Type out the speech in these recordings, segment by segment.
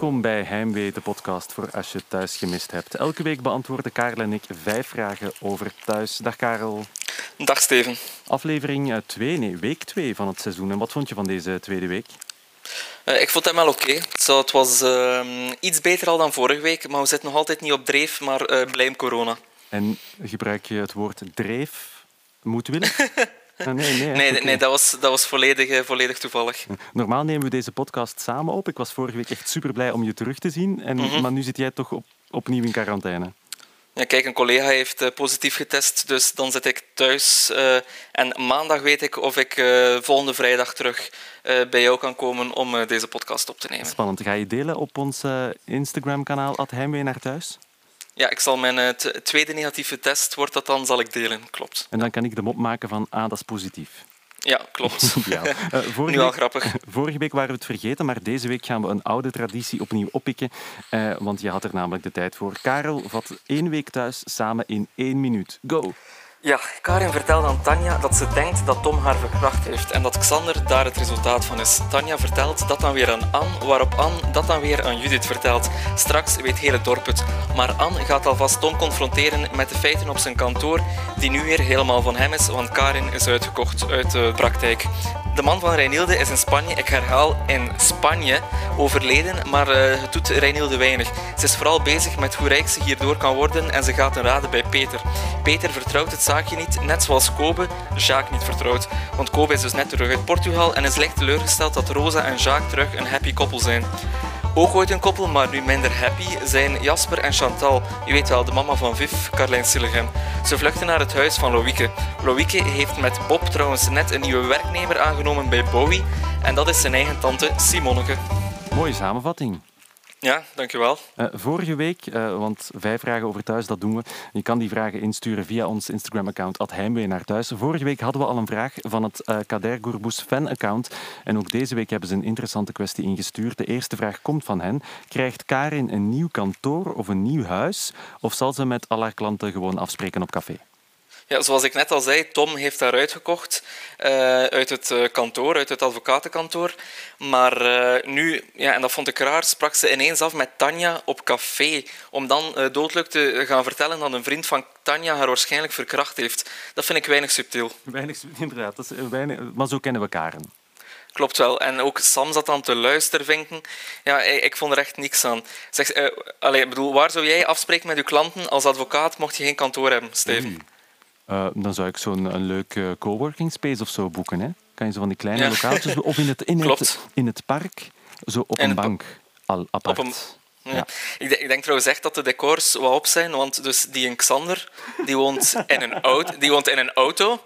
Welkom bij Heimwee, de podcast voor als je thuis gemist hebt. Elke week beantwoorden Karel en ik vijf vragen over thuis. Dag Karel. Dag Steven. Aflevering 2, nee, week 2 van het seizoen. En wat vond je van deze tweede week? Uh, ik vond hem wel oké. Okay. Het was uh, iets beter al dan vorige week, maar we zitten nog altijd niet op dreef, maar uh, blij om corona. En gebruik je het woord dreef moedwillig? Ah, nee, nee, nee, nee, dat was, dat was volledig, volledig toevallig. Normaal nemen we deze podcast samen op. Ik was vorige week echt super blij om je terug te zien. En, Mhm. Maar nu zit jij toch op, opnieuw in quarantaine. Ja, kijk, een collega heeft uh, positief getest, dus dan zit ik thuis. Uh, en maandag weet ik of ik uh, volgende vrijdag terug bij jou kan komen om deze podcast op te nemen. Spannend. Ga je delen op ons Instagram-kanaal Heimwee naar thuis? Ja, ik zal mijn tweede negatieve test, wordt dat dan, zal ik delen, klopt. En dan kan ik de mop maken van, ah, dat is positief. Ja, klopt. ja. Uh, nu al grappig. Vorige week waren we het vergeten, maar deze week gaan we een oude traditie opnieuw oppikken. Uh, want je had er namelijk de tijd voor. Karel vat één week thuis samen in één minuut. Go! Ja, Karin vertelt aan Tanja dat ze denkt dat Tom haar verkracht heeft en dat Xander daar het resultaat van is. Tanja vertelt dat dan weer aan Anne, waarop Anne dat dan weer aan Judith vertelt. Straks weet heel het dorp het. Maar Anne gaat alvast Tom confronteren met de feiten op zijn kantoor, die nu weer helemaal van hem is, want Karin is uitgekocht uit de praktijk. De man van Reinilde is in Spanje, ik herhaal in Spanje, overleden, maar uh, het doet Reinilde weinig. Ze is vooral bezig met hoe rijk ze hierdoor kan worden en ze gaat een raden bij Peter. Peter vertrouwt het zaakje niet, net zoals Kobe Jacques niet vertrouwt. Want Kobe is dus net terug uit Portugal en is licht teleurgesteld dat Rosa en Jacques terug een happy koppel zijn. Ook ooit een koppel, maar nu minder happy, zijn Jasper en Chantal. Je weet wel, de mama van Viv, Carlijn Silligem. Ze vluchten naar het huis van Loïke. Loïke heeft met Bob trouwens net een nieuwe werknemer aangenomen bij Bowie. En dat is zijn eigen tante Simonneke. Mooie samenvatting. Ja, dankjewel. Uh, vorige week, uh, want vijf vragen over thuis, dat doen we. Je kan die vragen insturen via ons Instagram-account Heimwee naar thuis. Vorige week hadden we al een vraag van het uh, Kader Gourboes fan-account. En ook deze week hebben ze een interessante kwestie ingestuurd. De eerste vraag komt van hen. Krijgt Karin een nieuw kantoor of een nieuw huis? Of zal ze met al haar klanten gewoon afspreken op café? Ja, zoals ik net al zei, Tom heeft haar uitgekocht uh, uit het uh, kantoor, uit het advocatenkantoor. Maar uh, nu, ja, en dat vond ik raar, sprak ze ineens af met Tanja op café. Om dan doodleuk te gaan vertellen dat een vriend van Tanja haar waarschijnlijk verkracht heeft. Dat vind ik weinig subtiel. Weinig, inderdaad. Dat is weinig, maar zo kennen we Karen. Klopt wel. En ook Sam zat dan te luistervinken. Ja, ik vond er echt niks aan. Zeg, uh, allez, bedoel, waar zou jij afspreken met je klanten als advocaat mocht je geen kantoor hebben, Steven? Mm. Uh, dan zou ik zo'n een leuk uh, coworking space of zo boeken. Hè? Kan je zo van die kleine ja. lokaaltjes of in het, in, het, in het park, zo op een bank, al apart. Op een, ja. Ja. Ik, denk, ik, denk trouwens echt dat de decors wat op zijn, want dus die in Xander, die woont in een auto. Die woont in een auto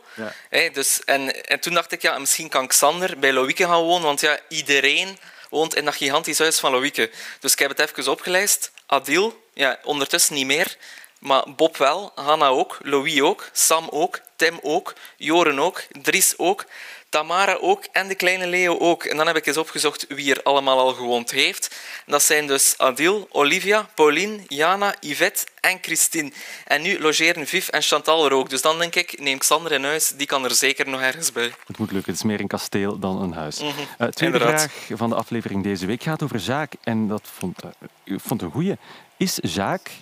hè, dus, en, en toen dacht ik, ja, misschien kan Xander bij Loïke gaan wonen, want ja, iedereen woont in dat gigantisch huis van Loïke. Dus ik heb het even opgelijst. Adil, ja, ondertussen niet meer. Maar Bob wel, Hanna ook, Louis ook, Sam ook, Tim ook, Joren ook, Dries ook, Tamara ook en de kleine Leo ook. En dan heb ik eens opgezocht wie er allemaal al gewoond heeft. Dat zijn dus Adil, Olivia, Pauline, Jana, Yvette en Christine. En nu logeren Viv en Chantal er ook. Dus dan denk ik, neem Xander in huis, die kan er zeker nog ergens bij. Het moet lukken, het is meer een kasteel dan een huis. Mm -hmm. uh, tweede vraag van de aflevering deze week gaat over Jacques. En dat vond ik uh, vond een goeie. Is Jacques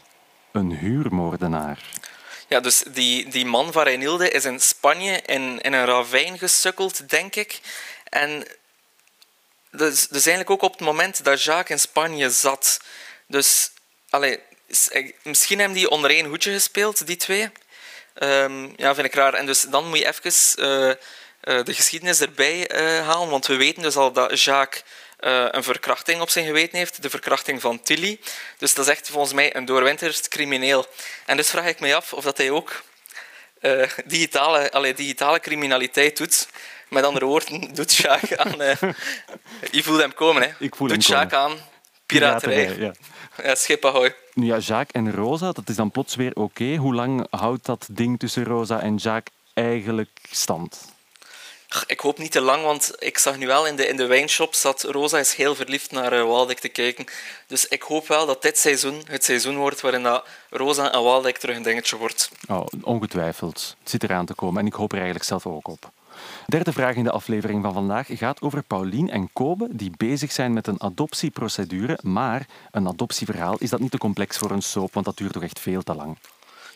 een huurmoordenaar. Ja, dus die, die man van Reinilde is in Spanje in, in een ravijn gesukkeld, denk ik. En dus, dus eigenlijk ook op het moment dat Jacques in Spanje zat. Dus, allee, misschien hebben die onder één hoedje gespeeld, die twee. Um, ja, vind ik raar. En dus dan moet je even uh, uh, de geschiedenis erbij uh, halen, want we weten dus al dat Jacques uh, een verkrachting op zijn geweten heeft, de verkrachting van Tilly. Dus dat is echt volgens mij een doorwinterd crimineel. En dus vraag ik me af of dat hij ook uh, digitale, allee, digitale criminaliteit doet. Met andere woorden, doet Jacques aan... Uh, je voelt hem komen, hè. Ik voel doet hem aan piraterij. piraterij ja. Ja, schip ahoy. Ja, Jacques en Rosa, dat is dan plots weer oké. Okay. Hoe lang houdt dat ding tussen Rosa en Jacques eigenlijk stand? Ik hoop niet te lang, want ik zag nu wel in de, in de wijnshop dat Rosa is heel verliefd naar uh, Waldek te kijken. Dus ik hoop wel dat dit seizoen het seizoen wordt waarin dat Rosa en Waldek terug een dingetje wordt. Oh, ongetwijfeld. Het zit eraan te komen en ik hoop er eigenlijk zelf ook op. Derde vraag in de aflevering van vandaag gaat over Paulien en Kobe die bezig zijn met een adoptieprocedure. Maar een adoptieverhaal, is dat niet te complex voor een soap? Want dat duurt toch echt veel te lang.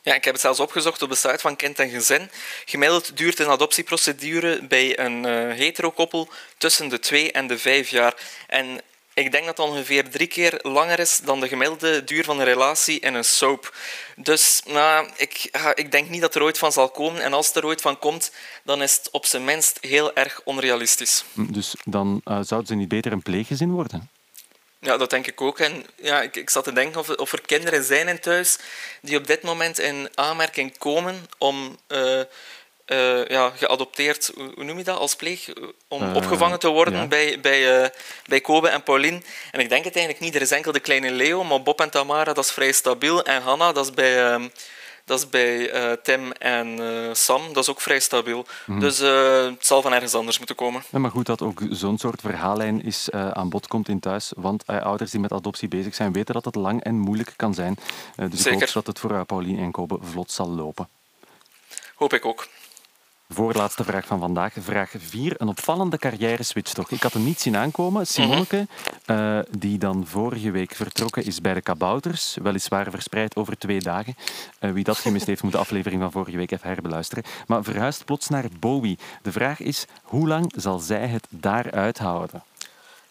Ja, ik heb het zelfs opgezocht op de site van Kind en Gezin. Gemiddeld duurt een adoptieprocedure bij een uh, hetero-koppel tussen de twee en de vijf jaar. En ik denk dat het ongeveer drie keer langer is dan de gemiddelde duur van een relatie in een soap. Dus nou, ik, ik denk niet dat er ooit van zal komen. En als het er ooit van komt, dan is het op zijn minst heel erg onrealistisch. Dus dan uh, zouden ze niet beter een pleeggezin worden? Ja, dat denk ik ook. En ja, ik, ik zat te denken of, of er kinderen zijn in thuis die op dit moment in aanmerking komen om uh, uh, ja, geadopteerd, hoe noem je dat, als pleeg, om uh, opgevangen te worden ja. bij, bij, bij Kobe en Pauline. En ik denk het eigenlijk niet. Er is enkel de kleine Leo, maar Bob en Tamara, dat is vrij stabiel. En Hanna, dat is bij... Dat is bij uh, Tim en uh, Sam, dat is ook vrij stabiel. Mm. Dus uh, het zal van ergens anders moeten komen. Ja, maar goed dat ook zo'n soort verhaallijn is, aan bod komt in thuis. Want ouders die met adoptie bezig zijn, weten dat het lang en moeilijk kan zijn. dus Zeker. ik hoop dat het voor Pauline en Kobe vlot zal lopen. Hoop ik ook. Voorlaatste vraag van vandaag, vraag 4. Een opvallende carrière-switch toch? Ik had hem niet zien aankomen. Simoneke, uh, die dan vorige week vertrokken is bij de Kabouters, weliswaar verspreid over twee dagen. Uh, wie dat gemist heeft, moet de aflevering van vorige week even herbeluisteren. Maar verhuist plots naar Bowie. De vraag is, hoe lang zal zij het daar uithouden?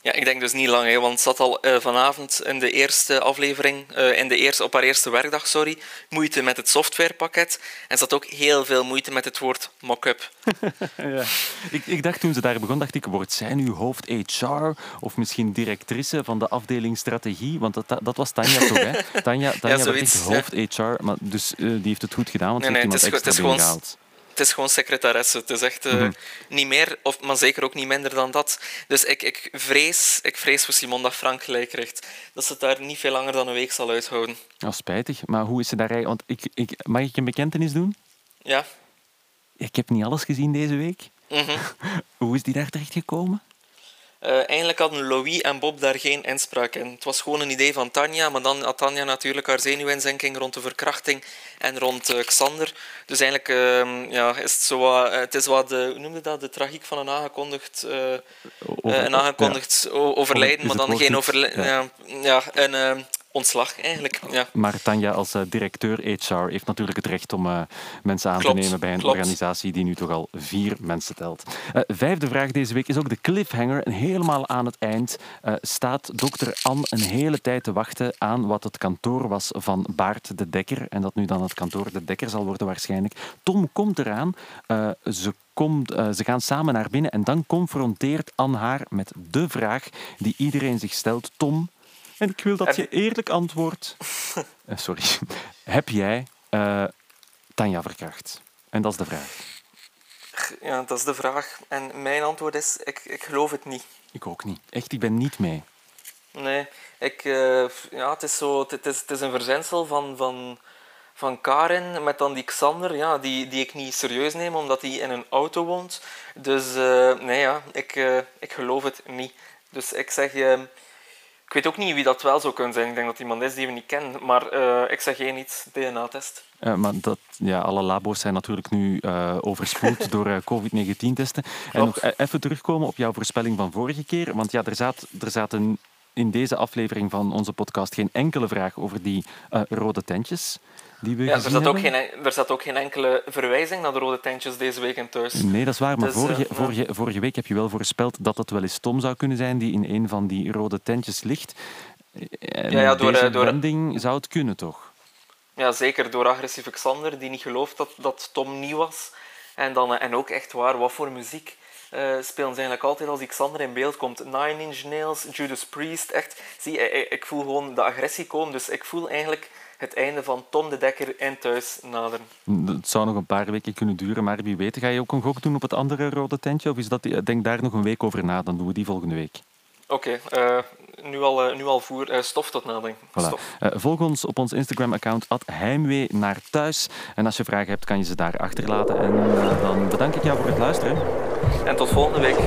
Ja, ik denk dus niet lang, hè, want het zat al uh, vanavond in de eerste aflevering, uh, in de eerste, op haar eerste werkdag, sorry, moeite met het softwarepakket. En zat ook heel veel moeite met het woord mock-up. ja. ik, ik, dacht toen ze daar begon, dacht ik, wordt zij nu hoofd HR of misschien directrice van de afdeling strategie? Want dat, dat was Tanja toch, hè? Tanja, Tanja ja, zoiets, hoofd ja. HR, maar dus uh, die heeft het goed gedaan, want nee, ze heeft nee, iemand extra het is gewoon secretaresse. Het is echt uh, mm -hmm. niet meer, of, maar zeker ook niet minder dan dat. Dus ik, ik, vrees, ik vrees voor Simon dat Frank gelijk krijgt. Dat ze het daar niet veel langer dan een week zal uithouden. Ja, spijtig. Maar hoe is ze daar eigenlijk... Want ik, ik, mag ik een bekentenis doen? Ja. Ik heb niet alles gezien deze week. Mm -hmm. hoe is die daar terecht gekomen? Uh, eigenlijk hadden Louis en Bob daar geen inspraak in. Het was gewoon een idee van Tanja, maar dan had Tanja natuurlijk haar zenuwinzinking rond de verkrachting en rond uh, Xander. Dus eigenlijk uh, ja, is het zo wat, het is wat de, hoe noemde dat, de tragiek van een aangekondigd, Over, een aangekondigd ja. overlijden, maar dan geen overlijden. Ja. ja, een ontslag eigenlijk. Ja. Maar Tanja als uh, directeur HR heeft natuurlijk het recht om uh, mensen aan klopt, te nemen bij een klopt. organisatie die nu toch al vier mensen telt. Uh, vijfde vraag deze week is ook de cliffhanger. En helemaal aan het eind staat dokter Anne een hele tijd te wachten aan wat het kantoor was van Baart de Dekker. En dat nu dan het kantoor de Dekker zal worden waarschijnlijk. Tom komt eraan. ze Komt, uh, ze gaan samen naar binnen en dan confronteert Anne haar met de vraag die iedereen zich stelt. Tom, en ik wil dat je eerlijk antwoordt. Uh, sorry. Heb jij uh, Tanja verkracht? En dat is de vraag. Ja, dat is de vraag. En mijn antwoord is, ik, ik geloof het niet. Ik ook niet. Echt, ik ben niet mee. Nee, ik, uh, ja, het, is zo, het, is, het is een verzensel van, van, van Karin met dan die Xander, ja, die, die ik niet serieus neem omdat hij in een auto woont. Dus uh, nee, ja, ik, uh, ik geloof het niet. Dus ik zeg, ik weet ook niet wie dat wel zou kunnen zijn. Ik denk dat iemand is die we niet kennen. Maar uh, ik zeg geen iets, DNA-test. Uh, maar dat, ja, alle labo's zijn natuurlijk nu uh, overspoeld door uh, COVID-19-testen. En nog even terugkomen op jouw voorspelling van vorige keer. Want ja, er, zat, er zaten in deze aflevering van onze podcast geen enkele vraag over die rode tentjes die we ja, er zat, ook geen, er zat ook geen enkele verwijzing naar de rode tentjes deze week in thuis. Nee, dat is waar. Maar dus, vorige, uh, vorige, vorige week heb je wel voorspeld dat het wel eens Tom zou kunnen zijn die in een van die rode tentjes ligt. En ja, ja, door, deze door, wending zou het kunnen, toch? Ja, zeker. Door agressieve Xander, die niet gelooft dat, dat Tom niet was. En, dan, en ook echt waar, wat voor muziek uh, spelen ze eigenlijk altijd als Xander in beeld komt. Nine Inch Nails, Judas Priest, echt. Zie, ik, ik voel gewoon de agressie komen. Dus ik voel eigenlijk het einde van Tom de Dekker en thuis naderen. Het zou nog een paar weken kunnen duren, maar wie weet. Ga je ook een gok doen op het andere rode tentje? Of is dat, denk daar nog een week over na, dan doen we die volgende week. Oké, okay, uh, nu, al, uh, nu al voer, uh, stof tot nadenken. Voilà. volg ons op ons Instagram-account heimwee naar thuis. En als je vragen hebt, kan je ze daar achterlaten. En dan bedank ik jou voor het luisteren. En tot volgende week.